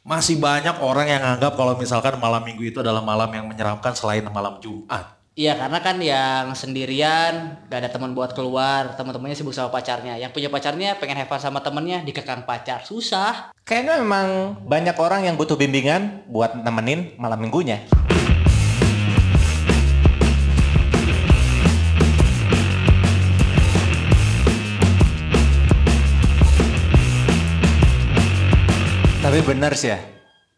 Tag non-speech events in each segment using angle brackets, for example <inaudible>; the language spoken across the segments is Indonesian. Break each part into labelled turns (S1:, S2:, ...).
S1: masih banyak orang yang anggap kalau misalkan malam minggu itu adalah malam yang menyeramkan selain malam Jumat.
S2: Iya karena kan yang sendirian gak ada teman buat keluar teman-temannya sibuk sama pacarnya yang punya pacarnya pengen have fun sama temennya dikekang pacar susah
S3: Kayaknya memang banyak orang yang butuh bimbingan buat nemenin malam minggunya. Tapi bener sih ya,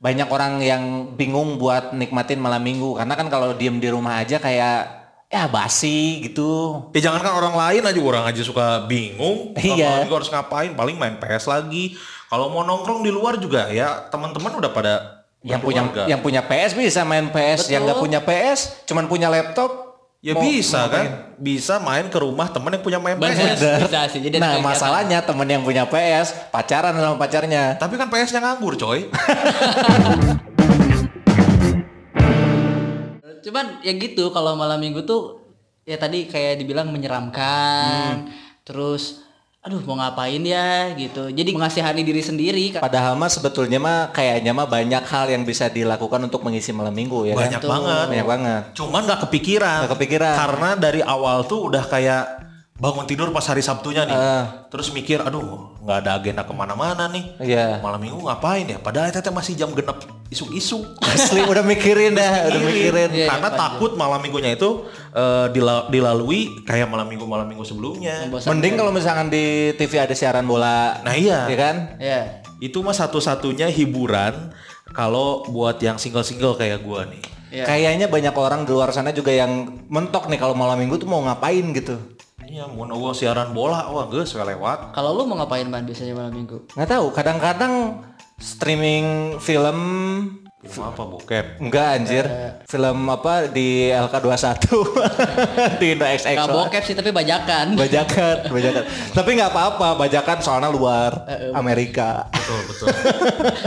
S3: banyak orang yang bingung buat nikmatin malam minggu karena kan kalau diem di rumah aja kayak ya basi gitu.
S1: Ya jangankan orang lain aja orang aja suka bingung. Kalau
S3: Iya.
S1: malam minggu harus ngapain? Paling main PS lagi. Kalau mau nongkrong di luar juga ya teman-teman udah pada
S3: Yang punya yang punya PS bisa main PS, yang nggak punya PS cuman punya laptop
S1: Ya
S3: mau-
S1: bisa
S3: mau
S1: kan, bisa main ke rumah temen yang punya main
S2: Bener.
S1: PS.
S2: Bisa sih, jadi ada
S3: nah masalahnya temen yang punya PS pacaran sama pacarnya.
S1: Tapi kan PS-nya nganggur coy. <laughs>
S2: cuman ya gitu kalau malam minggu tuh ya tadi kayak dibilang menyeramkan terus aduh mau ngapain ya gitu jadi mengasihani diri sendiri kan
S3: Padahal mah sebetulnya mah kayaknya mah banyak hal yang bisa dilakukan untuk mengisi malam minggu ya
S1: Banyak
S3: kan.
S1: banget.
S3: Banyak banget.
S1: Cuman gak kepikiran.
S3: Nggak kepikiran.
S1: Karena dari awal tuh udah kayak bangun tidur pas hari Sabtunya nih.
S3: Eh.
S1: Terus mikir, aduh nggak ada agenda ke mana-mana nih.
S3: Iya.
S1: Malam minggu ngapain ya? Padahal teteh masih jam genep isuk-isuk. <laughs>
S3: Asli udah mikirin dah, udah mikirin.
S2: Iya,
S1: Karena
S2: iya,
S1: takut malam minggunya itu eh, dila- dilalui kayak malam minggu malam minggu sebelumnya.
S3: Mending kalau misalkan di TV ada siaran bola.
S1: Nah iya,
S3: Ya kan?
S2: ya
S1: itu mah satu-satunya hiburan kalau buat yang single-single kayak gua nih.
S2: Iya.
S3: Kayaknya banyak orang di luar sana juga yang mentok nih kalau malam minggu tuh mau ngapain gitu.
S1: Iya, mau nunggu siaran bola, wah geus lewat.
S2: kalau lu mau ngapain man biasanya malam minggu
S3: Nggak tahu, kadang-kadang streaming film
S1: Film apa bokep?
S3: enggak anjir. Film apa di LK21 <laughs> di Indo XX.
S2: Gak bokep sih tapi bajakan
S3: Bajakan, bajakan. <laughs> Tapi nggak apa-apa, bajakan soalnya luar Amerika.
S1: Betul, betul.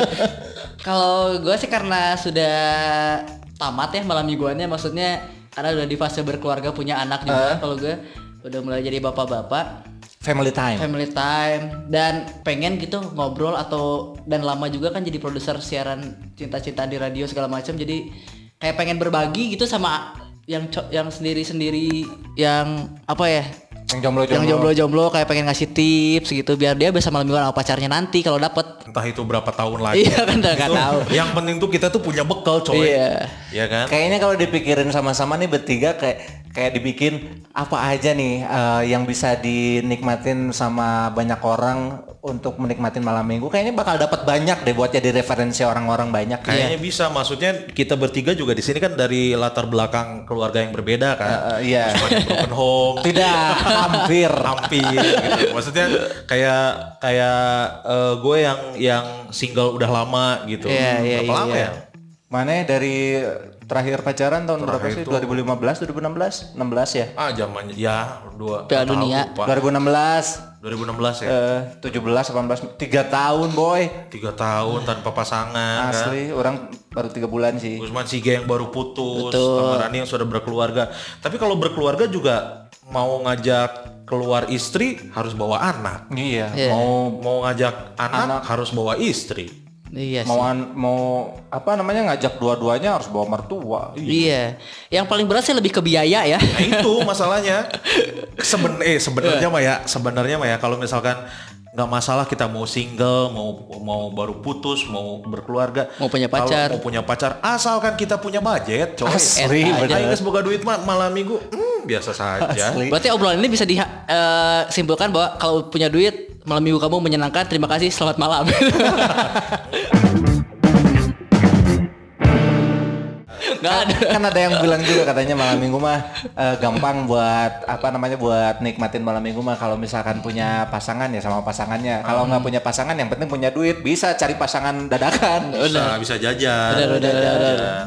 S1: <laughs>
S2: Kalau gue sih karena sudah tamat ya malam mingguannya maksudnya karena udah di fase berkeluarga punya anak juga kalau gue udah mulai jadi bapak-bapak.
S3: Family time.
S2: family time. Dan pengen gitu ngobrol atau dan lama juga kan jadi produser siaran cinta-cinta di radio segala macam jadi kayak pengen berbagi gitu sama yang yang sendiri-sendiri yang apa ya
S3: Yang jomblo-jomblo.
S2: yang jomblo-jomblo kayak pengen ngasih tips gitu biar dia bisa malam mingguan sama pacarnya nanti kalau dapet
S1: Entah itu berapa tahun lagi.
S2: Iya kan, nggak tahu.
S1: Yang penting tuh kita tuh punya bekal, coy.
S2: Iya.
S1: Iya kan?
S3: Kayaknya kalau dipikirin sama-sama nih bertiga kayak kayak dibikin apa aja nih eh, yang bisa dinikmatin sama banyak orang untuk menikmatin malam minggu. Kayaknya bakal dapat banyak deh buat jadi referensi orang-orang banyak.
S1: Kayaknya bisa. Maksudnya kita bertiga juga di sini kan dari latar belakang keluarga yang berbeda kan.
S3: Eh, iya.
S1: Semuanya broken home.
S3: Tidak, hampir.
S1: hampir gitu. Maksudnya kayak kayak eh, gue yang yang single udah lama gitu.
S2: Iya, iya,
S1: Berapa
S2: iya,
S1: lama
S2: iya.
S1: ya?
S3: Mana terakhir pacaran tahun berapa
S1: Terakhir
S3: sih?
S1: itu-
S3: 2015, 2016, 16 ya?
S1: Ah zamannya ya dua
S2: Piala Dunia.
S1: lupa.
S3: 2016
S1: 2016 ya.
S3: eh 17 18 3 tahun boy.
S1: Tiga tahun tanpa pasangan kan.
S3: Asli, orang baru tiga bulan sih.
S1: Gusman Sige yang baru putus,
S2: Betul.
S1: Tamarani yang sudah berkeluarga. Tapi kalau berkeluarga juga mau ngajak keluar istri harus bawa anak.
S3: Iya,
S2: Iya.
S3: mau
S1: Mau ngajak anak, harus bawa istri.
S2: iya sih.
S3: mau an- mau apa namanya ngajak dua-duanya harus bawa mertua.
S2: Iya. Yang paling berat sih lebih ke biaya ya.
S1: Nah itu masalahnya. Seben eh sebenarnya mah ya, sebenarnya mah ya kalau misalkan nggak masalah kita mau single, mau mau baru putus, mau berkeluarga,
S2: Mau punya
S1: Kalau
S2: pacar.
S1: mau punya pacar, asalkan kita punya budget, coy.
S3: Asli,
S1: Ayo
S3: bener.
S1: semoga duit mah malam minggu, hmm, biasa saja.
S3: Asli.
S2: Berarti obrolan ini bisa disimpulkan bahwa kalau punya duit malam minggu kamu menyenangkan. Terima kasih. Selamat malam. <laughs>
S3: kan ada yang bilang juga katanya malam minggu mah eh, gampang buat apa namanya buat nikmatin malam minggu mah kalau misalkan punya pasangan ya sama pasangannya. Kalau nggak punya pasangan yang penting punya duit bisa cari pasangan dadakan.
S1: bisa bisa jajan,
S2: Bener, bener,
S1: bisa
S2: bener,
S1: jajan.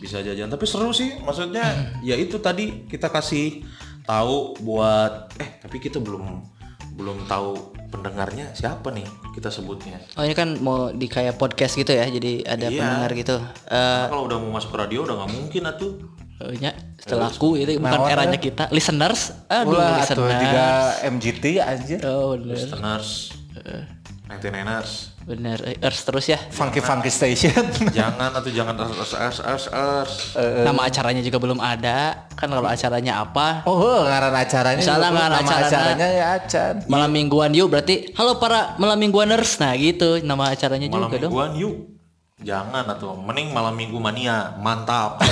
S1: bisa jajan. Tapi seru sih, maksudnya ya itu tadi kita kasih tahu buat eh tapi kita belum belum tahu pendengarnya siapa nih kita sebutnya.
S2: Oh ini kan mau di kayak podcast gitu ya. Jadi ada
S1: Iya.
S2: pendengar gitu. Eh
S1: Karena kalau udah mau masuk ke radio udah nggak mungkin atuh.
S2: eh, nya, setelah aku itu bukan
S3: Naon,
S2: eranya kita. Listeners. Aduh
S3: Ulah
S2: listeners.
S3: juga MGT anjir.
S2: Oh bener.
S1: Listeners. 99ers.
S2: Bener, eh, Earth terus ya.
S3: Funky Funky Station. <laughs>
S1: jangan atau jangan ers ers ers ers.
S2: Nama acaranya juga belum ada. Kan kalau acaranya apa?
S3: Oh, ngaran acaranya.
S2: Misalnya ngaran
S3: nama
S2: acaranya-
S3: acaranya ya acan.
S2: Malam mingguan yuk berarti halo para malam mingguaners. Nah gitu nama acaranya
S1: Malam
S2: juga dong.
S1: mingguan yuk. Jangan atau mending malam minggu mania. Mantap. <laughs>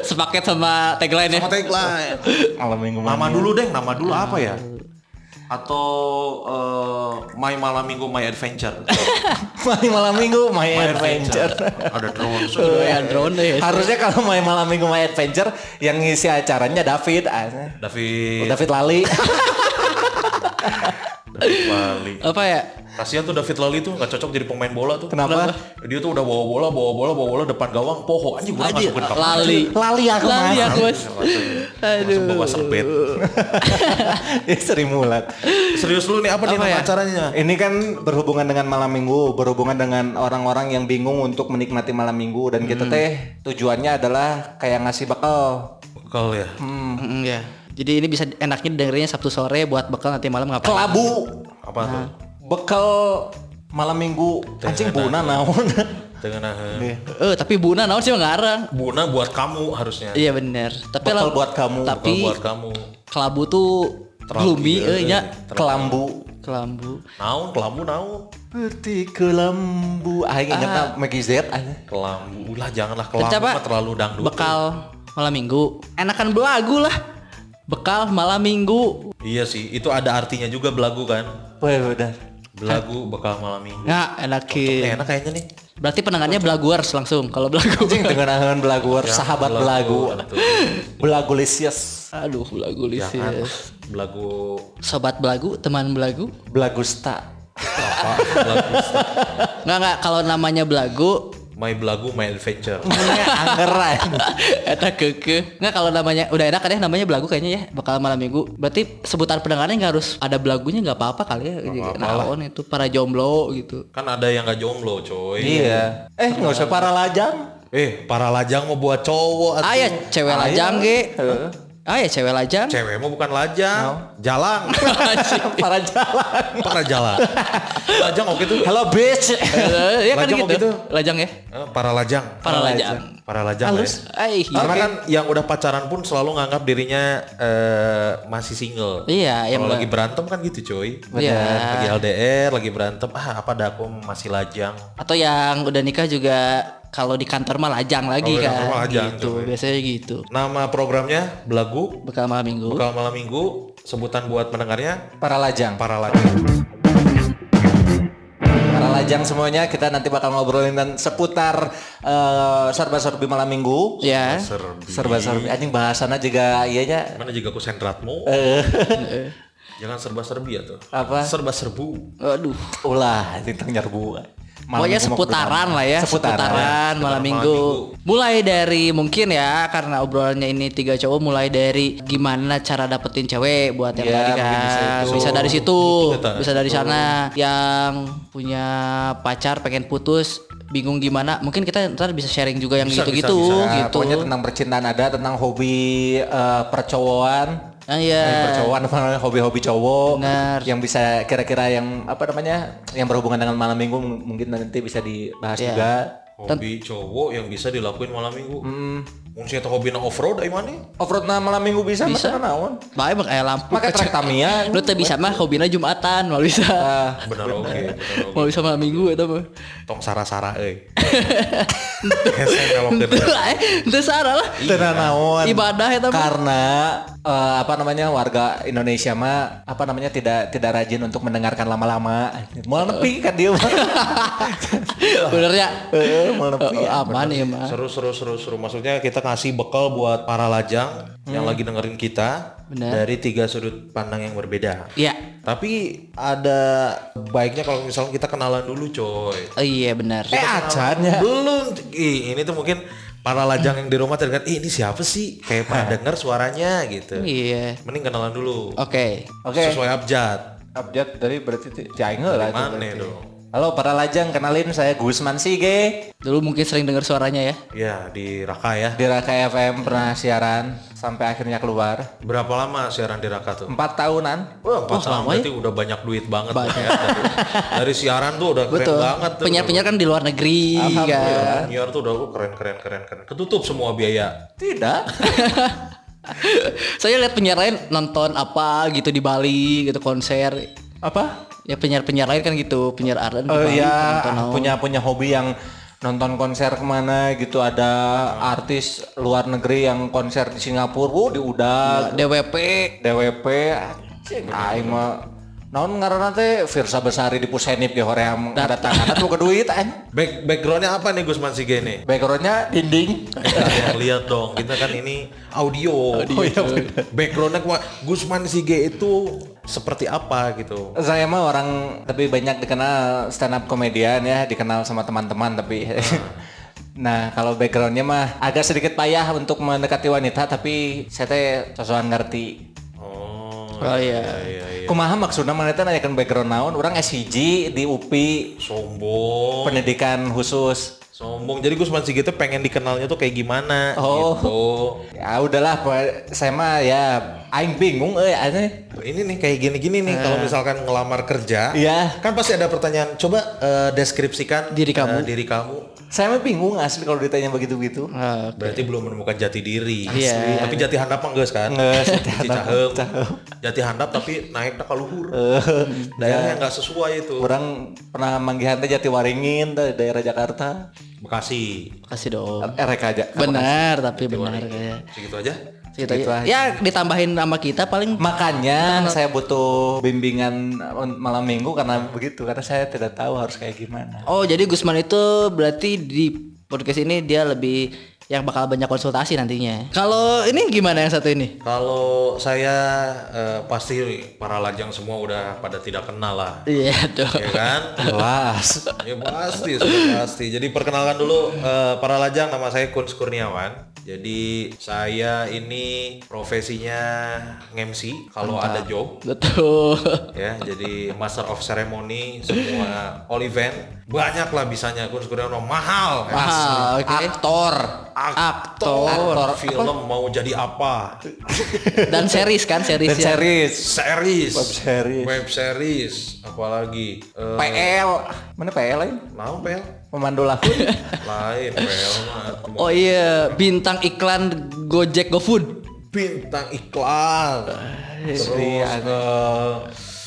S2: Sepaket sama tagline ya.
S1: Sama tagline.
S3: Malam minggu
S1: Nama
S3: mania.
S1: dulu deh, nama dulu apa ya? Atau eh, My Malam Minggu My Adventure. <laughs>
S3: Main malam minggu My, Adventure.
S1: Ada drone. <laughs>
S2: Ya drone deh.
S3: Harusnya kalau main malam minggu My Adventure yang ngisi acaranya David. Ah,
S1: David.
S3: David Lali. <laughs>
S1: David Lali.
S2: Apa ya?
S1: Kasihan tuh David Lali tuh nggak cocok jadi pemain bola tuh.
S3: Kenapa?
S1: Dia tuh udah bawa bola, bawa bola, bawa bola depan gawang, poho anjing gua
S2: Aduh,
S1: masukin kapan.
S2: lali.
S3: Lali aku
S2: Lali
S3: mas.
S2: aku mas.
S1: Aduh. bawa serbet. <laughs>
S3: Ya, Seri Mulat.
S1: Serius lu nih apa, nih
S2: Apa
S1: nama
S2: ya?
S1: acaranya?
S3: Ini kan berhubungan dengan malam minggu, berhubungan dengan orang-orang yang bingung untuk menikmati malam minggu dan kita teh tujuannya adalah kayak ngasih bekal
S1: Bekal ya.
S2: Mm, ya. Jadi ini bisa enaknya dengerinnya Sabtu sore buat bekal nanti malam ngapain?
S3: kelabu,
S1: Apa tuh?
S3: bekal malam minggu anjing buna naon. <laughs>
S1: Dengan
S2: Eh tapi Buna naon sih ngarang.
S1: Buna buat kamu harusnya.
S2: Iya bener. Tapi
S3: Bekal
S2: lah-
S3: buat kamu,
S1: Bekal
S2: Tapi
S1: buat kamu.
S2: kelabu tuh gloomy
S1: iya,
S2: eh nya
S3: Kelambu.
S2: kelambu.
S1: Naon, kelambu naon.
S3: Peti kelambu. Aing ingetna Maggie Z aja.
S1: Kelambu lah janganlah kelambu terlalu dangdut.
S2: Bekal malam minggu. Enakan belagu lah. Bekal malam minggu.
S1: Iya sih, itu ada artinya juga belagu kan.
S3: Wah, benar.
S1: Belagu bekal malam minggu.
S2: Nggak enakin.
S1: enak kayaknya nih.
S2: Berarti pendengarnya belaguers langsung kalau belagu.
S3: Anjing <laughs> dengan ahan belagu, sahabat belagu. Belagu lisius.
S2: Aduh belagu
S1: Jangan
S2: lisius.
S1: belagu
S2: Sobat belagu, teman belagu.
S3: Belagusta.
S1: apa? Belagu <laughs>
S2: Nggak nggak kalau namanya belagu
S1: My belagu my adventure. <laughs>
S3: Angeran. <laughs>
S2: Eta keke Nggak kalau namanya Udah enak kan ya namanya belagu kayaknya ya Bakal malam minggu Berarti sebutan pendengarnya nggak harus Ada belagunya nggak apa-apa kali ya Naon itu Para jomblo gitu
S1: kan ada yang gak jomblo, coy.
S3: iya. Eh, nggak usah para lajang.
S1: Eh, para lajang mau buat cowok.
S2: Ah ya cewek lajang ge Ah ya cewek lajang
S1: Cewek mau bukan lajang, jalang. <laughs>
S3: para jalan.
S1: para jalan. lajang oke tuh.
S3: Halo bitch.
S2: Eh, Ya kan
S1: Lajang
S2: gitu
S1: gitu.
S2: Lajang ya
S1: Eh, Para lajang.
S2: Para lajang
S1: Para lajang
S2: Halus
S1: ya.
S2: Ay,
S1: Karena kan yang udah pacaran pun selalu nganggap dirinya eh, masih single.
S2: Iya yang
S1: Kalau lagi berantem kan gitu coy.
S2: Iya.
S1: Lagi LDR, lagi berantem, ah apa dah aku masih lajang.
S2: Atau yang udah nikah juga Kalau di kantor mah lajang lagi
S1: di
S2: kan
S1: kantor mah lajang,
S2: Gitu
S1: coy.
S2: Biasanya gitu
S1: Nama programnya Belagu,
S2: Bekal malam minggu
S1: Bekal Malam Minggu. Sebutan buat pendengarnya
S3: Para lajang.
S1: para lajang.
S3: Para lajang semuanya kita nanti bakal ngobrolin dan seputar eh, serba-serbi malam minggu.
S2: Ya
S1: Serbi.
S3: Serba-serbi anjing bahasana juga iyanya
S1: Mana juga aku sendratmu? Jangan serba serbi ya tuh.
S3: Apa?
S1: Serba serbu.
S2: Aduh
S3: ulah tentang nyerbu. Malam
S2: Pokoknya seputaran lah ya,
S3: Seputaran.
S2: seputaran, malam
S1: malam
S2: minggu. Mulai dari mungkin ya karena obrolannya ini tiga cowok mulai dari gimana cara dapetin cewek buat yang
S3: Iya,
S2: tadi kan.
S3: bisa itu.
S2: Bisa dari situ, bisa dari sana. Yang punya pacar pengen putus bingung gimana mungkin kita ntar bisa sharing juga yang gitu-gitu
S1: bisa, bisa.
S3: Nah,
S2: gitu
S3: Pokoknya tentang percintaan ada, tentang hobi eh, percowoan.
S2: Ah iya
S3: percowoan apa namanya hobi-hobi cowok
S2: Benar.
S3: yang bisa kira-kira yang apa namanya yang berhubungan dengan malam minggu mungkin nanti bisa dibahas
S2: Iya.
S3: juga
S1: Hobi cowok yang bisa dilakuin malam minggu.
S3: Hmm.
S1: Mun saya hobi na off road ai mana?
S3: off-road na malam minggu bisa
S2: Bisa.
S3: masa naon
S2: Baik kayak lampu
S3: Pakai trek Tamiya.
S2: Lu teh bisa mah hobina Jumatan mal bisa.
S3: Ah,
S1: Benar oke.
S2: Mau bisa malam minggu eta mah.
S1: Tong sara-sara euy. <laughs> Hese
S2: Itu salah lah.
S3: Tenan naon
S2: Ibadah eta mah.
S3: karena eh, apa namanya warga Indonesia mah apa namanya tidak tidak rajin untuk mendengarkan lama-lama mau nepi kan dia mah
S2: Bener ya. <laughs>
S3: Eh, mau nepi
S2: Eh, aman ya mah.
S1: Seru seru seru seru. Maksudnya kita kasih bekal buat para lajang yang lagi dengerin kita
S2: Benar.
S1: dari tiga sudut pandang yang berbeda.
S2: Iya.
S1: Tapi ada baiknya kalau misalnya kita kenalan dulu, coy.
S2: Oh iya benar.
S3: eh acarnya
S1: Belum. Ih, ini tuh mungkin para lajang yang di rumah terdekat, "Ih, ini siapa sih? Kayak pernah <laughs> denger suaranya gitu.
S2: Iya.
S1: Mending kenalan dulu.
S2: Oke.
S3: Oke.
S1: Sesuai abjad.
S3: Abjad dari berarti
S1: Dari
S3: tuh
S1: mana dong?
S3: Halo para lajang, kenalin saya Gusman Sige.
S2: Dulu mungkin sering dengar suaranya ya.
S1: Ya di Raka ya.
S3: Di Raka FM pernah siaran sampai akhirnya keluar.
S1: Berapa lama siaran di Raka tuh?
S3: Empat tahunan.
S1: Wah, empat tahun
S2: lama
S1: berarti udah banyak duit banget tuh ya. Dari, dari siaran tuh udah keren
S2: Betul.
S1: banget tuh.
S2: Penyiar-penyiar kan di luar negeri kan.
S1: Penyiar tuh udah oh, keren keren keren keren. Ketutup semua biaya.
S3: Tidak. <laughs>
S2: Saya lihat penyiar lain nonton apa gitu di Bali gitu konser.
S3: Apa?
S2: Ya penyiar-penyiar lain kan gitu, penyiar Ardan di
S3: Oh iya, punya punya hobi yang nonton konser ke mana gitu. Ada artis luar negeri yang konser di Singapura, uh, di udah
S2: DWP
S3: DWP, anjing, aing mah naon ngaranna teh Firsa Besari di Pusenip ge hoream ada tangan tuh ke duit anjing.
S1: Back backgroundnya apa nih Gusman Sige nih?
S3: Backgroundnya dinding.
S1: Yang lihat dong. Kita kan ini audio.
S3: Oh iya.
S1: Backgroundnya kema- Gusman Sige itu seperti apa gitu?
S3: Saya mah orang tapi banyak dikenal stand up komedian ya, dikenal sama teman-teman tapi Nah, kalau backgroundnya mah agak sedikit payah untuk mendekati wanita tapi saya teh sosokan ngerti.
S1: Oh,
S2: Oh iya.
S1: iya iya.
S3: Kumaha maksudnya mana teh nanyakeun background naon? Orang SCG di UPI
S1: Sombong.
S3: pendidikan khusus.
S1: Sombong. Jadi Gusman Sige itu pengen dikenalnya tuh kayak gimana
S3: Oh.
S1: gitu.
S3: Ya udahlah, saya mah ya aing bingung euy aneh.
S1: Ini nih kayak gini-gini nih kalau misalkan ngelamar kerja,
S3: Iya.
S1: kan pasti ada pertanyaan. Coba eh, deskripsikan
S2: Diri kamu.
S1: eh, diri kamu.
S3: Saya mah bingung asli kalau ditanya begitu-begitu.
S2: Ah,
S1: Berarti belum menemukan jati diri.
S2: Iya.
S1: Tapi jati handap mah geus kan?
S3: Geus, jati
S1: Jati
S3: handap.
S1: Jati tapi naik ke luhur. Daerahnya nggak sesuai itu.
S3: Orang pernah manggihan teh Jatiwaringin teh daerah Jakarta.
S1: Bekasi.
S2: kasih dong.
S3: Eh rek aja.
S2: Benar, tapi benar kayak.
S1: Segitu aja.
S2: Gitu
S3: Gitu
S2: aja.
S3: aja.
S2: Ya ditambahin sama kita paling
S3: Makanya saya butuh bimbingan malam minggu karena begitu karena saya tidak tahu harus kayak gimana.
S2: Oh, jadi Gusman itu berarti di podcast ini dia lebih yang bakal banyak konsultasi nantinya. Kalau ini gimana yang satu ini?
S1: Kalau saya eh, pasti para lajang semua udah pada tidak kenal lah.
S2: Iya tuh.
S1: ya kan?
S3: Jelas.
S1: ya pasti, sudah pasti. Jadi perkenalkan dulu eh, para lajang, nama saya Kun Kurniawan. Jadi saya ini profesinya MC kalau ada job
S2: Betul.
S1: ya. Jadi Master of Ceremony semua all event banyak lah bisanya Kun Kurniawan mahal. ya.
S2: Ah, oke.
S3: Aktor.
S2: Aktor.
S1: film mau jadi apa?
S2: Dan series kan series
S3: Dan
S2: ya.
S3: series.
S1: Series,
S3: Web series.
S1: web series, apalagi eh,
S3: PL. Mana PL lain?
S1: mau pel
S3: Pemandu lagu. <laughs>
S1: lain pel mah.
S2: Oh iya, bintang iklan Gojek GoFood.
S1: bintang iklan terus
S3: Iya.
S1: eh,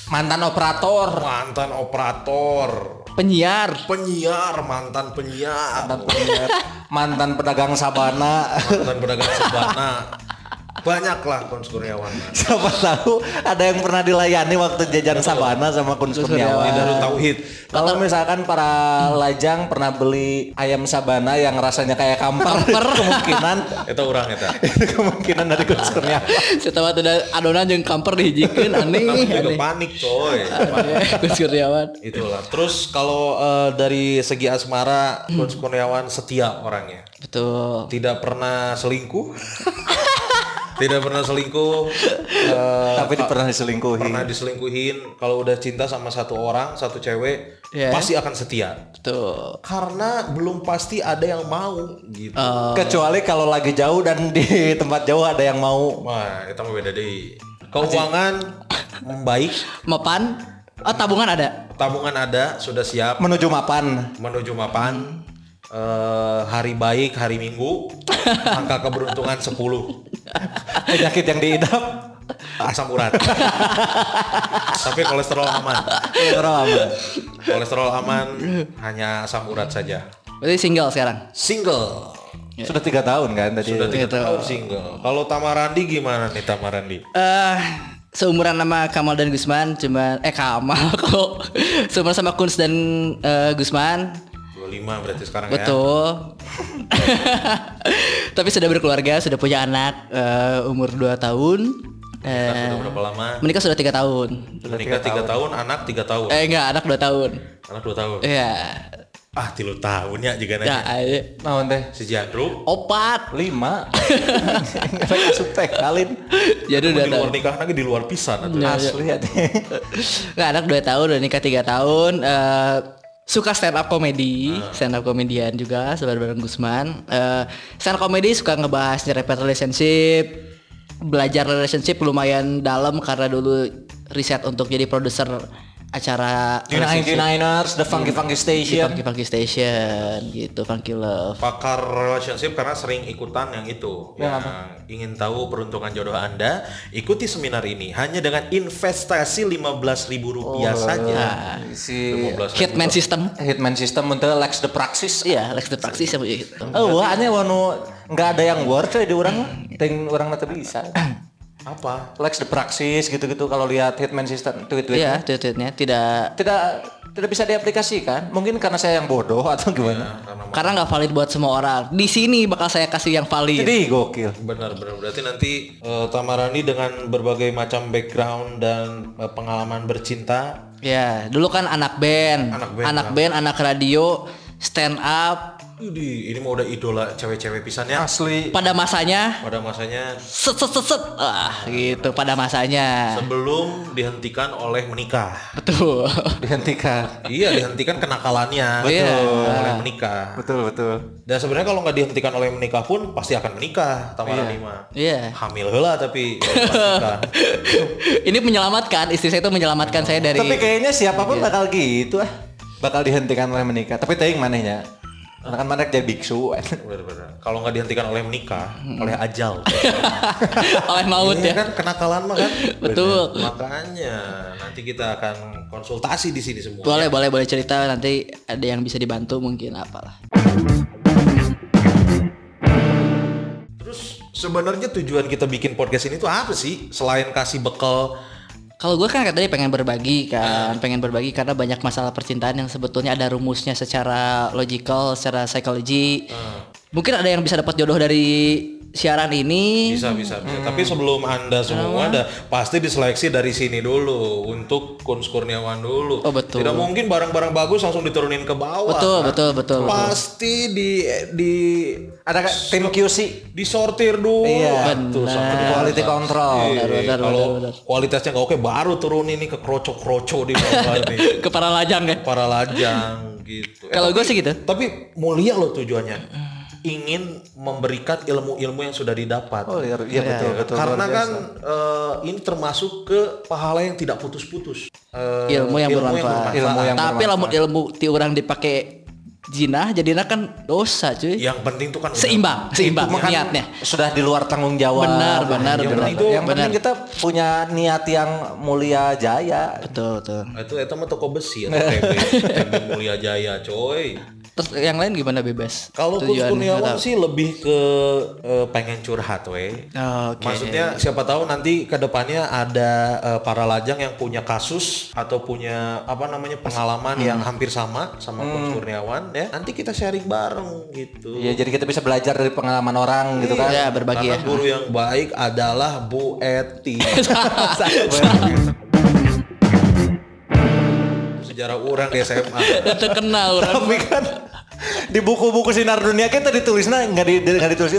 S3: Mantan operator.
S1: mantan operator
S2: Penyiar.
S1: penyiar mantan penyiar
S3: Mantan penyiar. <laughs> Mantan pedagang sabana.
S1: mantan pedagang sabana <laughs> banyak lah Kun Kurniawan <laughs>
S3: Siapa tahu ada yang pernah dilayani waktu jajan sabana sama Kun
S1: di
S3: Kurniawan.
S1: Darut Tauhid.
S3: Kalau misalkan para lajang pernah beli ayam sabana yang rasanya kayak kamper, <laughs> kemungkinan
S1: itu orang itu <laughs>
S3: itu kemungkinan dari Kun Kurniawan.
S2: Setelah udah adonan jeung kamper dihijikeun aneh.
S1: Juga panik coy.
S2: Gus Kurniawan.
S1: itulah. Terus kalau eh, dari segi asmara Kun Kurniawan setia orangnya?
S2: Betul.
S1: tidak pernah selingkuh tidak pernah selingkuh <laughs> eh,
S3: Tapi di- pernah diselingkuhi.
S1: pernah diselingkuhin kalau udah cinta sama satu orang satu cewek
S2: Iya.
S1: pasti akan setia
S2: Betul.
S1: karena belum pasti ada yang mau gitu
S3: Kecuali kalau lagi jauh dan di tempat jauh ada yang mau.
S1: wah itu mah beda deh keuangan membaik
S2: Mapan. Oh, tabungan ada.
S1: tabungan ada sudah siap
S3: Menuju mapan.
S1: menuju mapan eh, hari baik hari minggu <laughs> angka keberuntungan 10
S3: Penyakit yang diidap.
S1: asam urat tapi kolesterol aman
S3: Orang aman.
S1: kolesterol aman hanya asam urat saja
S2: Berarti single sekarang.
S1: single
S3: Sudah tiga tahun kan tadi.
S1: sudah tiga tahun single kalau Tamarandi gimana nih Tamarandi
S2: Eh, seumuran nama Kamal dan Gusman, cuma eh Kamal <laughs> kok. seumuran sama Kuns dan eh, Gusman.
S1: 25 berarti sekarang ya
S2: Betul. <laughs> Tapi sudah berkeluarga, sudah punya anak eh, umur 2 tahun.
S1: Menikah
S2: Eh,
S1: sudah berapa lama
S2: menikah sudah tiga tahun.
S1: menikah tiga tahun anak tiga tahun
S2: Eh enggak, anak 2 tahun.
S1: anak dua tahun
S2: Iya.
S1: ah tilu tahun ya juga
S2: Ya,
S1: nanya
S2: ayo.
S3: Naon teh?
S1: si Jandro
S2: Opat.
S3: Lima. <laughs> Asup teh kalin.
S2: Jadi
S1: di
S2: udah
S1: luar
S2: tahu.
S1: nikah lagi di luar pisan atuh.
S2: Ya,
S3: Asli ya.
S2: Nggak, anak 2 tahun, udah nikah 3 tahun. Eh suka stand up comedy, stand up komedian juga sebareng Gusman. Eh, stand up comedy suka ngebahas nyerempet relationship, belajar relationship lumayan dalam karena dulu riset untuk jadi produser acara
S3: The 99ers, The Funky Funky
S2: di
S3: Station.
S2: Funky Funky Station gitu, Funky Love.
S1: pakar relationship karena sering ikutan yang itu. yang ingin tahu peruntungan jodoh Anda, ikuti seminar ini hanya dengan investasi 15.000 rupiah saja.
S3: Si
S1: 15.000.
S2: Hitman System.
S3: Hitman System untuk Lex the Praxis.
S2: Iya, Lex the Praxis yang punya itu.
S3: Oh, wah, aneh wanu nggak ada yang worth di orang, ting orang nanti bisa. <coughs>
S1: Apa?
S3: Lex the Praxis gitu-gitu kalau lihat Hitman System tweet-tweet
S2: Iya, tweet-tweetnya tidak
S3: tidak tidak bisa diaplikasikan. Mungkin karena saya yang bodoh atau gimana.
S2: karena nggak valid buat semua orang. Di sini bakal saya kasih yang valid.
S3: Jadi gokil.
S1: Benar, benar. Berarti nanti eh, Tamarani dengan berbagai macam background dan eh, pengalaman bercinta
S2: Ya, dulu kan anak band,
S1: Anak band,
S2: anak band, anak radio, stand up.
S1: Widih, ini mau udah idola cewek-cewek pisannya
S3: Asli.
S2: Pada masanya,
S1: pada masanya
S2: set set set set, ah gitu. Pada masanya,
S1: sebelum dihentikan oleh menikah.
S2: betul.
S3: Dihentikan.
S1: iya, dihentikan kenakalannya
S2: Betul.
S1: oleh menikah.
S3: Betul betul.
S1: Dan sebenarnya kalau nggak dihentikan oleh menikah pun pasti akan menikah Tamarani mah.
S2: Iya.
S1: Hamil heula tapi pastikan. <laughs>
S2: Ini menyelamatkan istri saya itu menyelamatkan saya dari.
S3: Tapi kayaknya siapa pun bakal gitu ah. Bakal dihentikan oleh menikah. Tapi teuing manehnya. Karena kan mana jadi biksu.
S1: Kalau nggak dihentikan oleh menikah, oleh ajal. <laughs>
S2: oleh maut
S1: Iya
S2: ya.
S1: kan kenakalan mah kan.
S2: Betul.
S1: Makanya nanti kita akan konsultasi di sini semua.
S2: Boleh, boleh, boleh cerita nanti ada yang bisa dibantu mungkin apalah.
S1: Terus sebenarnya tujuan kita bikin podcast ini tuh apa sih? Selain kasih bekal
S2: Kalau gue kan tadi pengen berbagi kan, pengen berbagi karena banyak masalah percintaan yang sebetulnya ada rumusnya secara logical, secara psikologi. Mungkin ada yang bisa dapat jodoh dari siaran ini.
S1: bisa bisa bisa. Tapi sebelum anda semua ada pasti diseleksi dari sini dulu untuk Kuns Kurniawan dulu.
S2: Oh, betul.
S1: Tidak mungkin barang-barang bagus langsung diturunin ke bawah.
S2: Betul,
S1: kan?
S2: betul, betul, betul.
S1: Pasti di di
S3: Ada tim QC.
S1: disortir dulu.
S3: Iya,
S2: benar.
S1: sampai di
S3: Quality control.
S1: Iya,
S2: Benar, benar,
S1: kalau
S2: benar, benar.
S1: kualitasnya nggak oke baru turunin nih ke kroco-kroco di bawah nih. <laughs>
S2: Ke para lajang ya.
S1: Para lajang gitu. Eh,
S2: Kalau gue sih gitu.
S1: Tapi mulia loh tujuannya. Ingin memberikan ilmu-ilmu yang sudah didapat.
S3: Oh iya, iya betul betul.
S1: Karena kan
S3: biasa.
S1: eh, ini termasuk ke pahala yang tidak putus-putus. Eh,
S2: Ilmu yang bermanfaat.
S3: Ilmu yang
S2: Tapi lamun ilmu ti orang dipakai jinah jadinya kan dosa cuy.
S1: Yang penting tuh kan
S2: Seimbang, seimbang
S3: Kan
S2: niatnya.
S3: sudah di luar tanggung jawab.
S2: Benar, benar,
S3: yang
S2: benar.
S3: penting, itu, yang
S2: Benar.
S3: penting kita punya niat yang mulia jaya.
S2: Betul, betul.
S1: Itu itu mah toko besi TB Mulia Jaya, coy.
S2: Terus yang lain gimana bebas?
S1: Kalau Kus Kurniawan sih lebih ke eh, pengen curhat we.
S2: Oh, Oke.
S1: Maksudnya siapa tahu nanti ke depannya ada eh, para lajang yang punya kasus atau punya apa namanya pengalaman
S2: Hmm.
S1: yang hampir sama sama Kus Kurniawan ya. Nanti kita sharing bareng gitu.
S3: Iya, jadi kita bisa belajar dari pengalaman orang gitu kan.
S2: Ya berbagi
S1: Karena
S2: ya.
S1: guru yang baik adalah Bu Eti. <laughs> Sejarah orang di SMA.
S2: Dan terkenal orang.
S3: Tapi kan di buku-buku sinar dunia kita ditulisnya nggak di nggak ditulis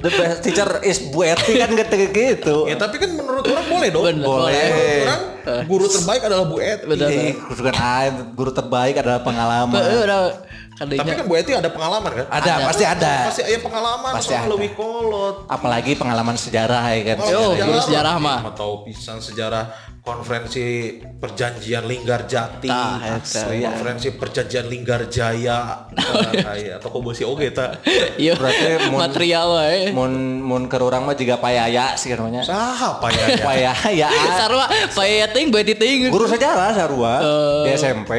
S3: the best teacher is Bu Eti kan nggak kayak gitu.
S1: Ya tapi kan menurut orang boleh dong.
S2: Bener,
S3: boleh.
S1: Menurut orang guru terbaik adalah Bu Eti.
S3: Bukan ah, guru terbaik adalah pengalaman.
S2: Eh, udah
S1: Tapi kan Bu Eti ada pengalaman kan?
S3: Ada, pasti ada.
S1: Pasti ada pengalaman
S3: Pasti
S1: soal
S3: ada.
S1: lebih kolot.
S3: Apalagi pengalaman sejarah ya kan.
S2: Yo, guru sejarah mah.
S1: Mau tahu pisan sejarah konferensi perjanjian Linggar Jati,
S2: Tah, eta.
S1: konferensi perjanjian Linggar Jaya, atau kok besi oge ta.
S2: Iya.
S3: Berarti mun-
S2: material wae.
S3: Mun mun ke orang mah juga payaya sih namanya.
S1: Saha apa ya? ya?
S3: Payaya. <laughs>
S2: Sarua paya ting bae ting.
S3: Guru sejarah sarua di SMP.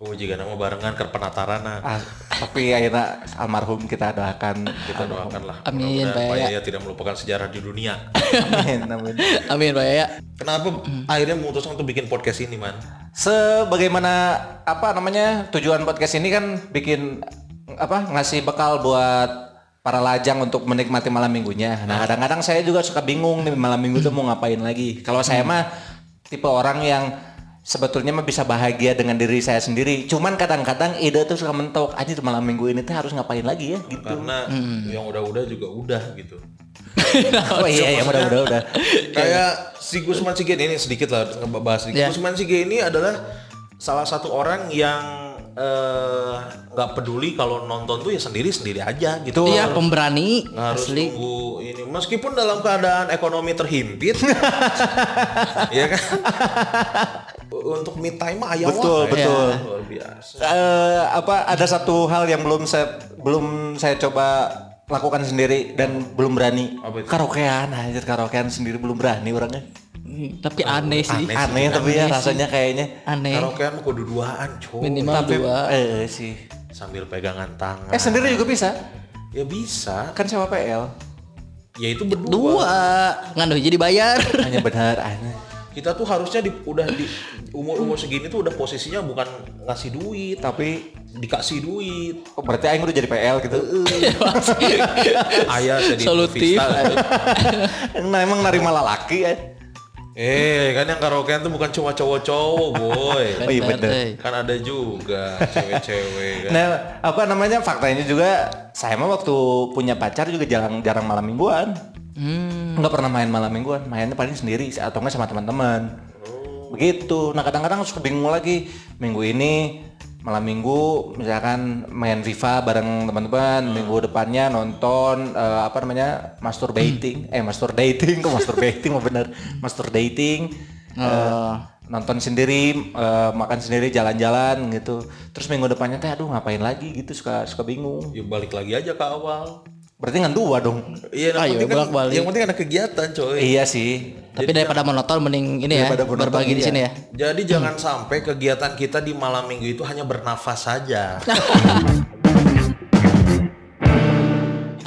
S1: Oh jika nama barengan ke penataran nah.
S3: Ah, tapi akhirnya almarhum kita doakan
S1: Kita doakan lah.
S2: Amin, Pak Yaya.
S1: Yaya tidak melupakan sejarah di dunia.
S3: amin amin. <laughs>
S2: Amin Pak ya.
S1: Kenapa akhirnya memutuskan untuk bikin podcast ini, Man?
S3: Sebagaimana apa namanya tujuan podcast ini kan bikin apa ngasih bekal buat para lajang untuk menikmati malam minggunya. Nah kadang-kadang saya juga suka bingung nih malam minggu tuh mau ngapain lagi. Kalau saya mah tipe orang yang sebetulnya mah bisa bahagia dengan diri saya sendiri. Cuman kadang-kadang ide tuh suka mentok. Aja malam minggu ini tuh harus ngapain lagi ya gitu.
S1: Karena yang udah-udah juga udah gitu. <laughs>
S3: Oh iya ya udah udah udah.
S1: Kayak si Gusman Sige ini sedikit lah ngebahas sedikit.
S2: Ya.
S1: Gusman Sige ini adalah salah satu orang yang eh, nggak peduli kalau nonton tuh ya sendiri sendiri aja gitu.
S2: Iya, pemberani
S1: Nggak harus
S2: asli.
S1: tunggu ini meskipun dalam keadaan ekonomi terhimpit <laughs> ya kan untuk me time mah aya
S3: Betul,
S1: wae.
S3: betul.
S1: luar biasa
S3: Eh, apa ada satu hal yang belum saya belum saya coba lakukan sendiri dan belum berani. Karaokean, anjir karaokean sendiri belum berani orangnya.
S2: Hmm, Tapi aneh sih.
S1: Aneh.
S3: Aneh tapi ya rasanya kayaknya.
S2: Aneh.
S1: karaokean mah kudu duaan coy
S2: Minimal
S3: Tapi
S2: dua.
S3: eh sih.
S1: sambil pegangan tangan
S3: Eh sendiri juga bisa.
S1: ya bisa
S3: Kan sewa PL.
S1: ya itu berdua
S2: Dua. Nganu jadi bayar.
S3: Hanya benar aneh.
S1: Kita tuh harusnya di, udah di umur umur segini tuh udah posisinya bukan ngasih duit
S3: Tapi
S1: dikasih duit
S3: oh, berarti aing udah jadi PL gitu.
S1: ayah jadi
S2: Solutif.
S1: Vista. <laughs>
S3: nah emang narima lalaki ya.
S1: eh kan yang karaokean tuh bukan cuma cowok-cowok boy <laughs>
S3: Oh iya bener.
S2: eh.
S1: kan ada juga cewek-cewek kan
S3: Nah, apa namanya faktanya juga saya mah waktu punya pacar juga jarang jarang malam mingguan.
S2: Hmm.
S3: Nggak pernah main malam mingguan, mainnya paling sendiri atau nggak sama teman-teman. Begitu. Nah kadang-kadang suka bingung lagi minggu ini malam minggu misalkan main FIFA bareng teman-teman, minggu depannya nonton eh, apa namanya masturbating, eh masturbating kok masturbating mau bener masturbating. Eh, nonton sendiri, eh, makan sendiri, jalan-jalan gitu. Terus minggu depannya teh aduh ngapain lagi gitu suka suka bingung.
S1: ya balik lagi aja ke awal
S3: Berarti ngan dua dong.
S1: iya yang
S2: Ayo,
S1: penting kan,
S2: bolak-balik.
S1: yang penting ada kegiatan coy
S3: Iya sih.
S2: Tapi daripada monoton mending ini ya berbagi di
S3: iya.
S2: sini ya.
S1: jadi jangan sampai kegiatan kita di malam minggu itu hanya bernafas saja <laughs>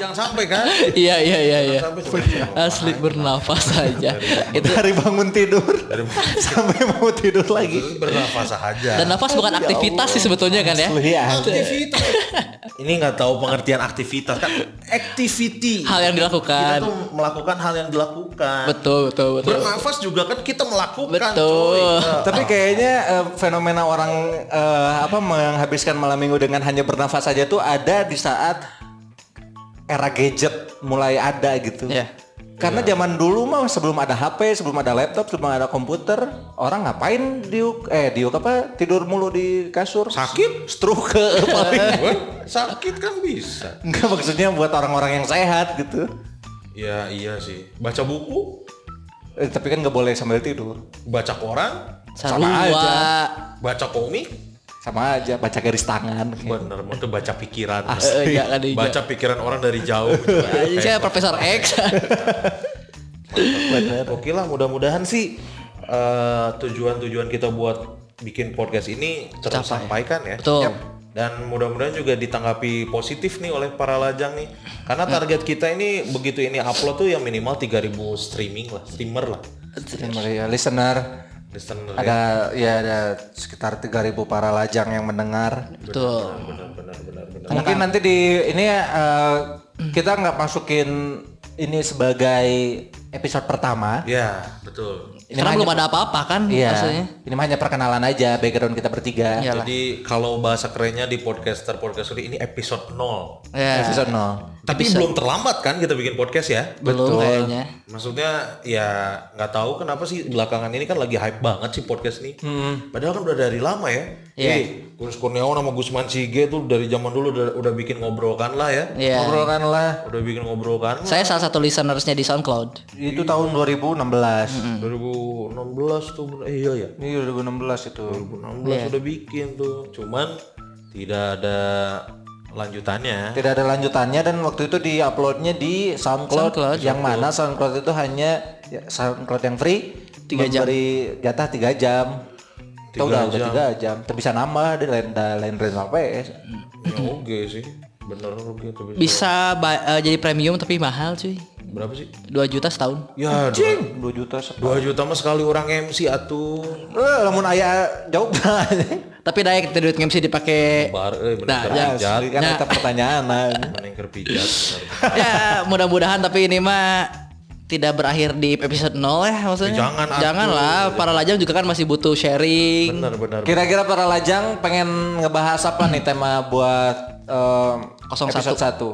S1: jangan sampai kan
S2: Iya iya iya iya. Asli bernafas saja. Itu
S3: Dari bangun tidur <laughs> sampai mau tidur lagi.
S1: bernafas saja
S2: dan nafas bukan aktivitas sih sebetulnya kan ya.
S3: Asli ya.
S1: aktivitas ini nggak tahu pengertian aktivitas kan activity
S2: Hal yang
S1: kita
S2: dilakukan.
S1: tuh melakukan hal yang dilakukan
S2: Betul betul betul.
S1: bernafas juga kan kita melakukan
S2: Betul.
S1: coy.
S3: Tapi kayaknya eh, fenomena orang eh, apa menghabiskan malam minggu dengan hanya bernafas saja tuh ada di saat era gadget mulai ada gitu.
S2: Iya.
S3: Karena zaman dulu mah sebelum ada HP, sebelum ada laptop, sebelum ada komputer, orang ngapain diuk eh diuk apa tidur mulu di kasur?
S1: Sakit?
S3: stroke <laughs> paling.
S1: Sakit kan bisa
S3: Enggak maksudnya buat orang-orang yang sehat gitu.
S1: ya iya sih baca buku
S3: Eh, tapi kan nggak boleh sambil tidur.
S1: baca koran
S3: Sama
S2: Sarua.
S3: aja.
S1: baca komik
S3: Sama aja baca garis tangan.
S1: bener mau tuh baca pikiran
S2: iya kan iya.
S1: baca pikiran orang dari jauh
S2: Aja <laughs> saya Profesor X. <laughs>
S1: Oke lah mudah-mudahan sih eh, tujuan-tujuan kita buat bikin podcast ini tersampaikan ya.
S2: Betul.
S1: Yap. Dan mudah-mudahan juga ditanggapi positif nih oleh para lajang nih. Karena target kita ini begitu ini upload tuh ya minimal 3000 streaming lah, streamer lah.
S3: Ya, listener
S1: Listener ya.
S3: ada ya ada sekitar 3000 para lajang yang mendengar.
S2: Betul.
S1: Benar benar benar benar.
S3: Mungkin nanti di ini ya eh, kita nggak masukin ini sebagai episode pertama.
S1: Ya, betul.
S3: Ini
S2: Karena
S3: mah
S2: belum ada apa-apa kan
S3: Iya.
S2: maksudnya.
S3: Ini mah hanya perkenalan aja background kita bertiga.
S2: Iyalah.
S1: Jadi kalau bahasa kerennya di podcaster podcast ini episode 0.
S2: Ya.
S3: Episode 0.
S1: Tapi belum terlambat kan kita bikin podcast ya?
S2: Belum kayaknya.
S1: Maksudnya ya nggak tahu kenapa sih belakangan ini kan lagi hype banget sih podcast nih. Padahal kan udah dari lama ya.
S2: Iya.
S1: Eh, Gus Kurniawan sama Gusman Sige tuh dari zaman dulu udah, udah bikin ngobrolkan lah ya.
S2: Iya.
S3: Ngobrolkan lah.
S1: Udah bikin ngobrolkan.
S2: Saya salah satu listenersnya di SoundCloud.
S3: Itu tahun 2016.
S1: 2016 tuh bener- eh, iya ya.
S3: Ini 2016 itu.
S1: 2016 udah bikin tuh. Cuman tidak ada lanjutannya.
S3: Tidak ada lanjutannya dan waktu itu di uploadnya di SoundCloud,
S2: SoundCloud.
S3: yang mana SoundCloud itu hanya ya, SoundCloud yang free
S2: Tiga jam.
S3: memberi jatah 3 jam. Itu udah udah 3 jam. Terus bisa nambah di lain da- lain rental PS.
S1: ya oke sih. Bener oke bisa.
S2: Bisa ba- eh, jadi premium tapi mahal cuy.
S1: Berapa sih?
S2: 2 juta setahun.
S1: Ya, dua,
S3: 2 juta sekali.
S1: dua juta mah sekali orang MC atuh.
S3: Eh, lamun aya jauh <laughs>
S2: Tapi daek duit MC dipakai
S1: Bar, eh, bener
S2: Nah, ya.
S3: Kan
S2: Nah.
S3: itu pertanyaan.
S1: Mending kerpijat. <laughs>
S2: ya mudah-mudahan tapi ini mah tidak berakhir di episode 0 ya maksudnya.
S1: Eh, jangan, atuh.
S2: Janganlah, para lajang juga kan masih butuh sharing.
S1: bener bener.
S3: Kira-kira para lajang pengen ngebahas apa nih tema buat em,
S2: 01.
S3: episode 1?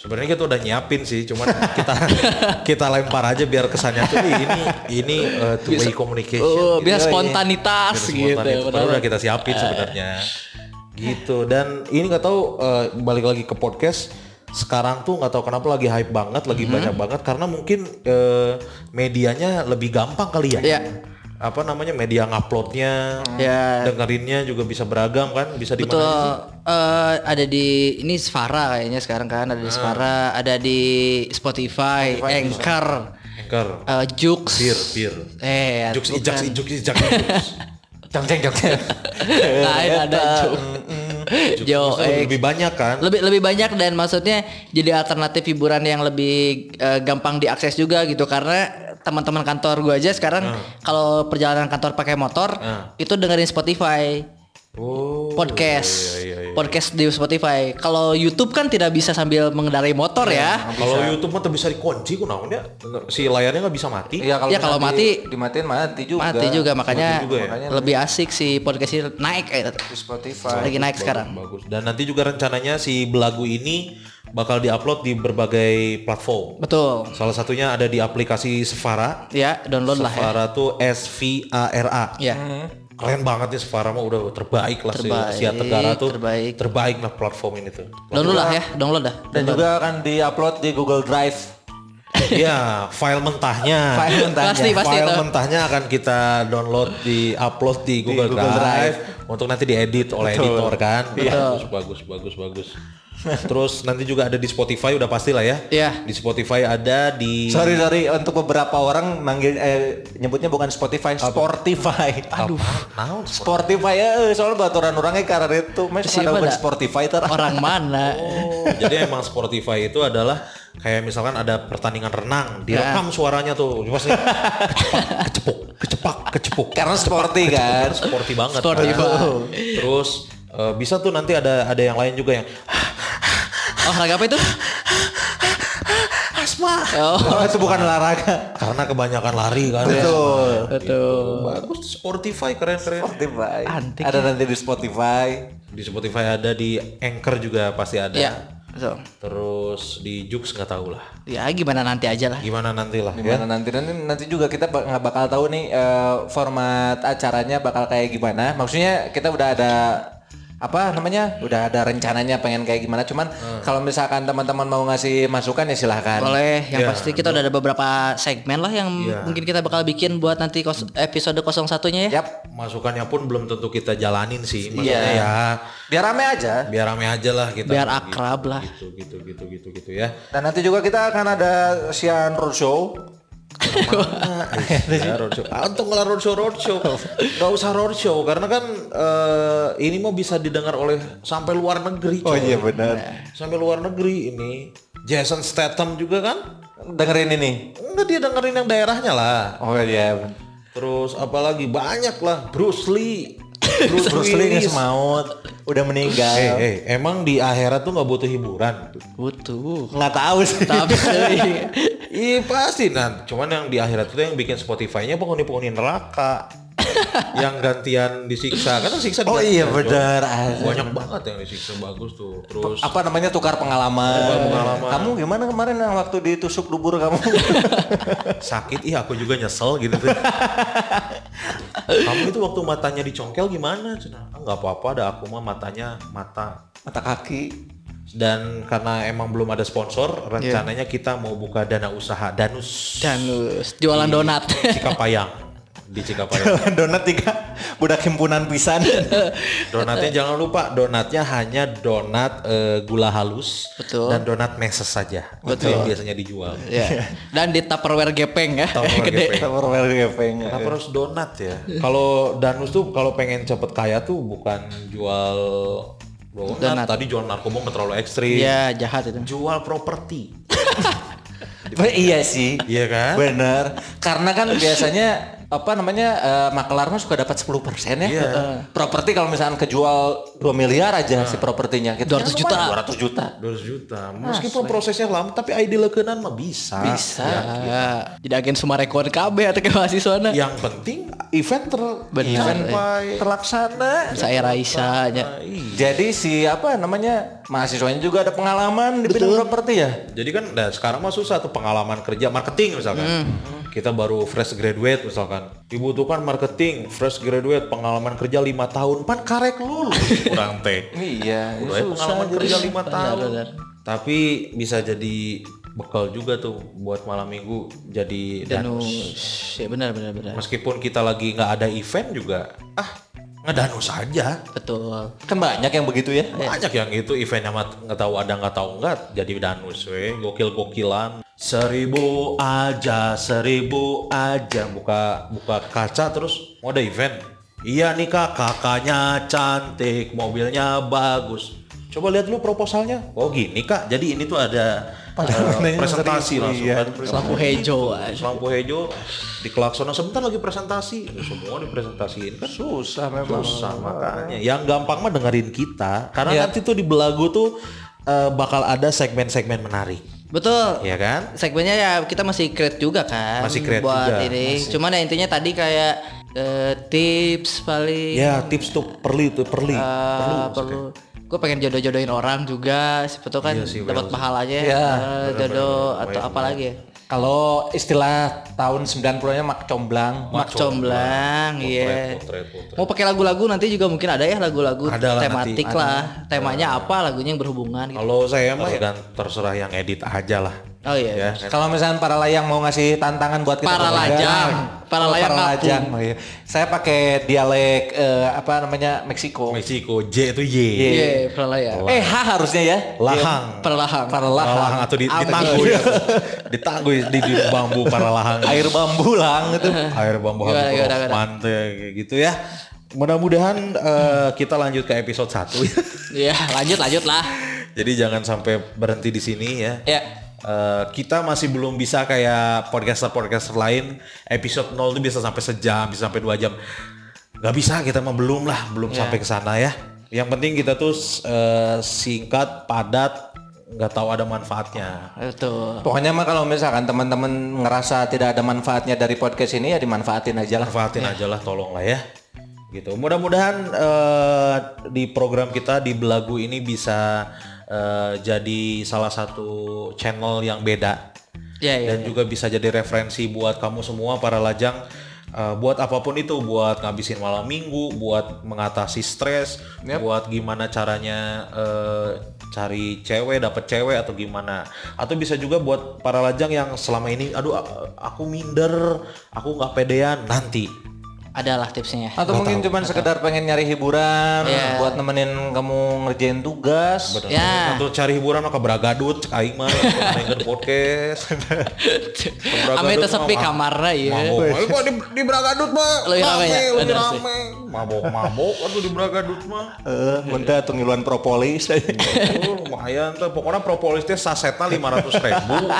S1: Sebenarnya kita udah nyiapin sih, cuman kita <laughs> kita lempar aja biar kesannya tuh "Ih, ini ini uh, two way communication.
S2: Oh,
S1: gitu.
S2: biar spontanitas
S1: Biar
S2: gitu.
S1: spontan itu. Padahal udah kita siapin sebenarnya. Gitu. Dan ini nggak tahu uh, balik lagi ke podcast sekarang tuh nggak tahu kenapa lagi hype banget, lagi
S2: Mhm.
S1: banyak banget karena mungkin uh, medianya lebih gampang kali ya.
S2: Iya.
S1: Apa namanya media nguploadnya,
S2: Ya.
S1: dengerinnya juga bisa beragam kan, bisa di
S2: Betul. eh, ada di ini Sfara kayaknya sekarang kan ada
S1: Ah.
S2: di Sfara, ada di Spotify, Anchor,
S1: Anchor,
S2: eh, Jux.
S1: bir, bir.
S2: Eh,
S1: Jux ijak ijak ijak
S3: jeng jong jeng.
S2: Lain ada. Jo,
S1: Maksudnya
S2: eh,
S1: lebih banyak kan?
S2: lebih lebih banyak dan maksudnya jadi alternatif hiburan yang lebih eh, gampang diakses juga gitu karena teman-teman kantor gua aja sekarang
S1: Ah.
S2: kalau perjalanan kantor pakai motor itu dengerin Spotify
S1: Oh,
S2: podcast
S1: iya, iya, iya.
S2: podcast di Spotify kalau YouTube kan tidak bisa sambil mengendarai motor ya
S1: Kalau YouTube mah tuh bisa dikunci ku naon ya? Si layarnya nggak bisa mati.
S3: Iya kalau
S2: Ya, kalau mati-
S3: dimatiin mati juga.
S2: mati juga makanya
S1: Mati juga ya?
S3: Makanya
S2: lebih asik si podcastnya naik eh,
S3: di Spotify.
S2: lagi naik sekarang
S1: Bagus. Dan nanti juga rencananya si belagu ini bakal diupload di berbagai platform.
S2: betul
S1: Salah satunya ada di aplikasi Sefara.
S2: ya download lah ya
S1: Sefara tuh S V A R A.
S2: ya
S1: Keren banget nih Sefara mah udah terbaik lah
S2: Terbaik,
S1: Asia Tenggara tuh.
S2: terbaik.
S1: Terbaik lah platform ini tuh.
S2: download lah ya download dah
S3: Dan juga akan diupload di Google Drive.
S1: Iya, <laughs> file mentahnya.
S3: File mentahnya.
S2: Pasti, pasti
S1: file
S2: itu.
S1: mentahnya akan kita download di upload di Google,
S3: Google
S1: Drive, untuk nanti diedit oleh
S3: Betul.
S1: editor kan.
S2: Iya.
S1: Bagus, bagus, bagus, bagus. Terus nanti juga ada di Spotify udah pasti lah ya.
S2: Iya.
S1: Di Spotify ada di
S3: Sorry sorry untuk beberapa orang manggil eh, nyebutnya bukan Spotify, Spotify. Aduh.
S1: Naon?
S3: Spotify ya, eh, soalnya baturan orangnya karena itu mas
S2: Siapa
S3: ada? Spotify ter.
S2: orang mana
S1: Oh, jadi emang Spotify itu adalah kayak misalkan ada pertandingan renang, direkam suaranya tuh. Pasti kecepak, kecepuk, kecepak, kecepuk.
S3: Karena sporty kan.
S1: Sporty banget.
S2: Sporty
S1: kan.
S2: banget.
S1: Terus eh, bisa tuh nanti ada ada yang lain juga yang
S2: olahraga apa itu
S1: asma.
S2: oh
S3: Oh, itu bukan olahraga.
S1: Karena kebanyakan lari kan.
S3: Betul.
S2: betul
S1: Bagus Spotify keren-keren.
S3: Spotify.
S2: Antik
S3: Ada nanti di Spotify.
S1: Di Spotify ada di Anchor juga pasti ada.
S2: ya betul
S1: Terus di Jux nggak tahu lah.
S2: ya gimana nanti aja lah
S1: Gimana nanti lah ya.
S3: Gimana nanti nanti nanti juga kita nggak bakal tahu nih eh, format acaranya bakal kayak gimana. Maksudnya kita udah ada apa namanya? Udah ada rencananya pengen kayak gimana. Cuman kalau misalkan teman-teman mau ngasih masukan ya silahkan.
S2: boleh yang
S1: Ya,
S2: pasti kita udah ada beberapa segmen lah yang
S1: Ya.
S2: mungkin kita bakal bikin buat nanti kos- episode 01 nya ya
S3: Yap.
S1: Masukannya pun belum tentu kita jalanin sih. Maksudnya
S3: Iya.
S1: ya
S3: Biar rame aja.
S1: biar rame aja lah kita.
S2: biar akrab lah
S1: Gitu gitu gitu gitu gitu ya.
S3: Dan nanti juga kita akan ada sian roadshow.
S1: Ya, roadshow. Ah, untuk ngelar roadshow roadshow, nggak usah roadshow karena kan eh, ini mau bisa didengar oleh sampai luar negeri.
S3: Oh iya benar.
S1: Sampai luar negeri ini. Jason Statham juga kan?
S3: Dengerin ini.
S1: Enggak dia dengerin yang daerahnya lah.
S3: Oh iya.
S1: Terus apalagi banyak lah Bruce Lee.
S3: Bruce, Bruce Lee nggak maut, udah meninggal.
S1: Eh, eh, emang di akhirat tuh nggak butuh hiburan?
S2: butuh
S3: Nggak tahu sih.
S2: tapi <laughs>
S1: Iya pasti nah, cuman yang di akhirat itu yang bikin Spotify-nya penghuni-penghuni neraka. <laughs> yang gantian disiksa kan siksa
S3: Oh iya benar.
S1: Banyak banget yang disiksa bagus tuh. Terus
S3: Apa namanya tukar pengalaman.
S1: pengalaman.
S3: Kamu gimana kemarin yang waktu ditusuk dubur kamu? <laughs>
S1: sakit iya aku juga nyesel gitu tuh. <laughs> Kamu itu waktu matanya dicongkel gimana? Cina? Nggak apa-apa ada aku mah matanya mata
S3: Mata kaki.
S1: Dan karena emang belum ada sponsor rencananya kita mau buka dana usaha danus.
S2: Danus. Jualan donat.
S1: Cikapayang. Di Cikapayang. <laughs>
S3: Donat tiga. Budak himpunan pisan. <laughs>
S1: donatnya jangan lupa donatnya hanya donat eh, gula halus
S2: Betul.
S1: dan donat meses saja. Itu yang biasanya dijual.
S2: Ya <laughs> dan di tupperware gepeng ya.
S1: Tupperware
S2: gede.
S1: Gepeng.
S3: Tupperware gepeng.
S1: Kenapa harus donat ya? Kalau danus tuh kalau pengen cepet kaya tuh bukan jual donat,
S2: Donat.
S1: tadi jual narkoba nggak terlalu ekstrim.
S2: ya jahat itu
S1: Jual properti. <laughs>
S3: Iya sih.
S1: Iya kan?
S3: Bener. Karena kan biasanya apa namanya eh, makelar mah suka dapat 10% ya.
S1: Iya.
S3: Eh, properti kalau misalkan kejual 2 miliar aja si propertinya gitu.
S2: 200 juta.
S3: 200 juta.
S1: 200 juta. Meskipun prosesnya lama tapi ID lekenan mah bisa.
S3: Bisa.
S2: Ya, jadi agen Sumarekon KB atau ke mahasiswa
S1: Yang penting event ter
S2: Benar.
S1: sampai
S3: Terlaksana.
S2: Saya Raisa nya.
S3: Jadi si apa namanya mahasiswanya juga ada pengalaman di bidang properti ya.
S1: Jadi kan nah sekarang mah susah tuh pengalaman kerja marketing misalkan. Kita baru fresh graduate misalkan. Dibutuhkan marketing, fresh graduate, pengalaman kerja lima tahun. Pan karek lulus kurang teh.
S3: Iya,
S1: Udah pengalaman kerja lima tahun.
S2: benar.
S1: Tapi bisa jadi bekal juga tuh buat malam minggu jadi danus.
S2: Danus. Ya benar benar benar.
S1: Meskipun kita lagi nggak ada event juga, ah ngedanus aja.
S2: Betul.
S3: Kan banyak yang begitu ya.
S1: Banyak yang itu eventnya mah nggak tahu ada nggak tahu nggak jadi danus we. Gokil gokilan seribu aja seribu aja. Buka buka kaca terus mau ada event. Iya nih kak. Kakaknya cantik mobilnya bagus. Coba lihat dulu proposalnya. Oh gini kak. Jadi ini tuh ada eh, presentasi langsung
S3: Iya.
S1: kan
S2: Lampu hijau aja.
S1: lampu hijau di klaksonan sebentar lagi presentasi semua dipresentasiin kan
S3: Susah memang.
S1: Susah makanya. Yang gampang mah dengerin kita karena
S3: Iya.
S1: nanti tuh di belagu tuh eh, bakal ada segmen-segmen menarik,
S2: Betul.
S1: ya kan?
S2: Segmennya ya kita masih create juga kan.
S1: Masih create
S2: buat
S1: juga,
S2: ini. Cuman ya intinya tadi kayak eh, tips paling
S1: Ya tips tuh perli tuh perli.
S2: eh, perlu. Gue pengen jodoh-jodohin orang juga, siapa tuh kan
S1: Iya sih,
S2: dapat
S1: well,
S2: pahalanya
S3: Iya,
S2: eh, jodoh atau apa lagi ya?
S3: Kalau istilah tahun 90-nya mak comblang.
S2: Mak comblang, iya.
S1: potret.
S2: Mau pakai lagu-lagu nanti juga mungkin ada ya lagu-lagu tematik
S1: nanti.
S2: lah. Temanya apa, lagunya yang berhubungan gitu.
S1: Kalau saya mah dan terserah yang edit aja lah.
S2: Oh iya.
S1: Ya,
S3: Kalau misalnya para layang mau ngasih tantangan buat kita
S2: Para lajang. Para
S3: Oh,
S2: layang
S3: para
S2: ngapung.
S3: lajang. Oh, iya. Saya pakai dialek eh, apa namanya Meksiko.
S1: Meksiko J itu Y.
S2: Iya, perlayan.
S3: Eh H harusnya ya.
S1: Lahang.
S2: Perlahang.
S3: Para
S1: Para
S3: lahang.
S1: lahang atau di, ditangguh ya. ditangguh di, di bambu para lahang.
S3: Air bambu lang itu.
S1: air bambu
S2: Gimana,
S1: habis
S2: gimana, gimana?
S1: mantai kayak gitu ya. Mudah-mudahan eh, kita lanjut ke episode 1 ya.
S2: Iya, lanjut lanjut lah.
S1: Jadi jangan sampai berhenti di sini ya.
S2: Ya.
S1: Eh, kita masih belum bisa kayak podcaster-podcaster lain episode 0 itu bisa sampai sejam, bisa sampai dua jam. Gak bisa kita mah belum lah, belum sampai ke sana ya. Yang penting kita tuh eh, singkat, padat, nggak tahu ada manfaatnya.
S2: Betul.
S3: Pokoknya mah kalau misalkan teman-teman ngerasa tidak ada manfaatnya dari podcast ini ya dimanfaatin aja lah.
S1: Manfaatin aja lah, tolong lah ya. Gitu. Mudah-mudahan eh, di program kita di Belagu ini bisa eh, jadi salah satu channel yang beda.
S2: Ya, ya.
S1: dan juga bisa jadi referensi buat kamu semua para lajang. Eh, buat apa pun itu buat ngabisin malam minggu buat mengatasi stres buat gimana caranya eh, cari cewek dapet cewek atau gimana. Atau bisa juga buat para lajang yang selama ini aduh aku minder aku nggak pedean. Nanti
S2: Adalah tipsnya.
S3: Atau mungkin cuma sekedar pengen nyari hiburan
S2: Iya.
S3: buat nemenin kamu ngerjain tugas.
S2: Ya.
S1: atau cari hiburan mah ke Bragadut cek aing mah <laughs> main podcast
S2: Ame teu sepi kamarna ieu.
S1: Mabok. Di, di Bragadut mah.
S2: Lebih rame ya? Sih.
S1: rame. Mabok mabok aduh di Bragadut mah.
S3: Eh, muntah atau ngiluan propolis.
S1: Lumayan tuh. Pokoknya propolis teh sasetnya lima ratus ribu.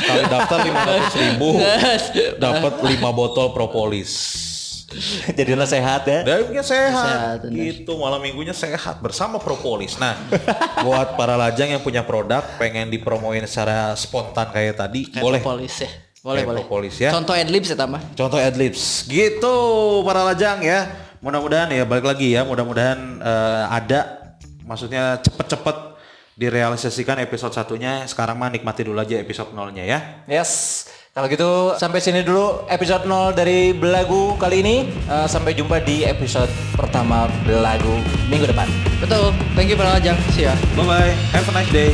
S1: Sekali daftar lima ratus ribu. Dapat lima botol propolis. <laughs>
S3: Jadilah sehat ya.
S1: Dagingnya sehat,
S2: Sehat,
S1: gitu malam minggunya sehat bersama propolis. Nah, <laughs> buat para lajang yang punya produk pengen dipromoin secara spontan kayak tadi, boleh.
S2: Polis ya. Boleh,
S1: Kayak
S2: boleh.
S1: propolis ya.
S2: Contoh adlibs ya tambah.
S1: Contoh adlibs. Gitu para lajang ya. Mudah-mudahan ya balik lagi ya. Mudah-mudahan eh, ada maksudnya cepet-cepet direalisasikan episode satunya. Sekarang mah nikmati dulu aja episode nolnya ya.
S3: Yes. Kalau gitu sampai sini dulu episode 0 dari Belagu kali ini. Eh, sampai jumpa di episode pertama Belagu minggu depan.
S2: Betul. Thank you para lajang. See ya.
S1: Bye bye. Have a nice day.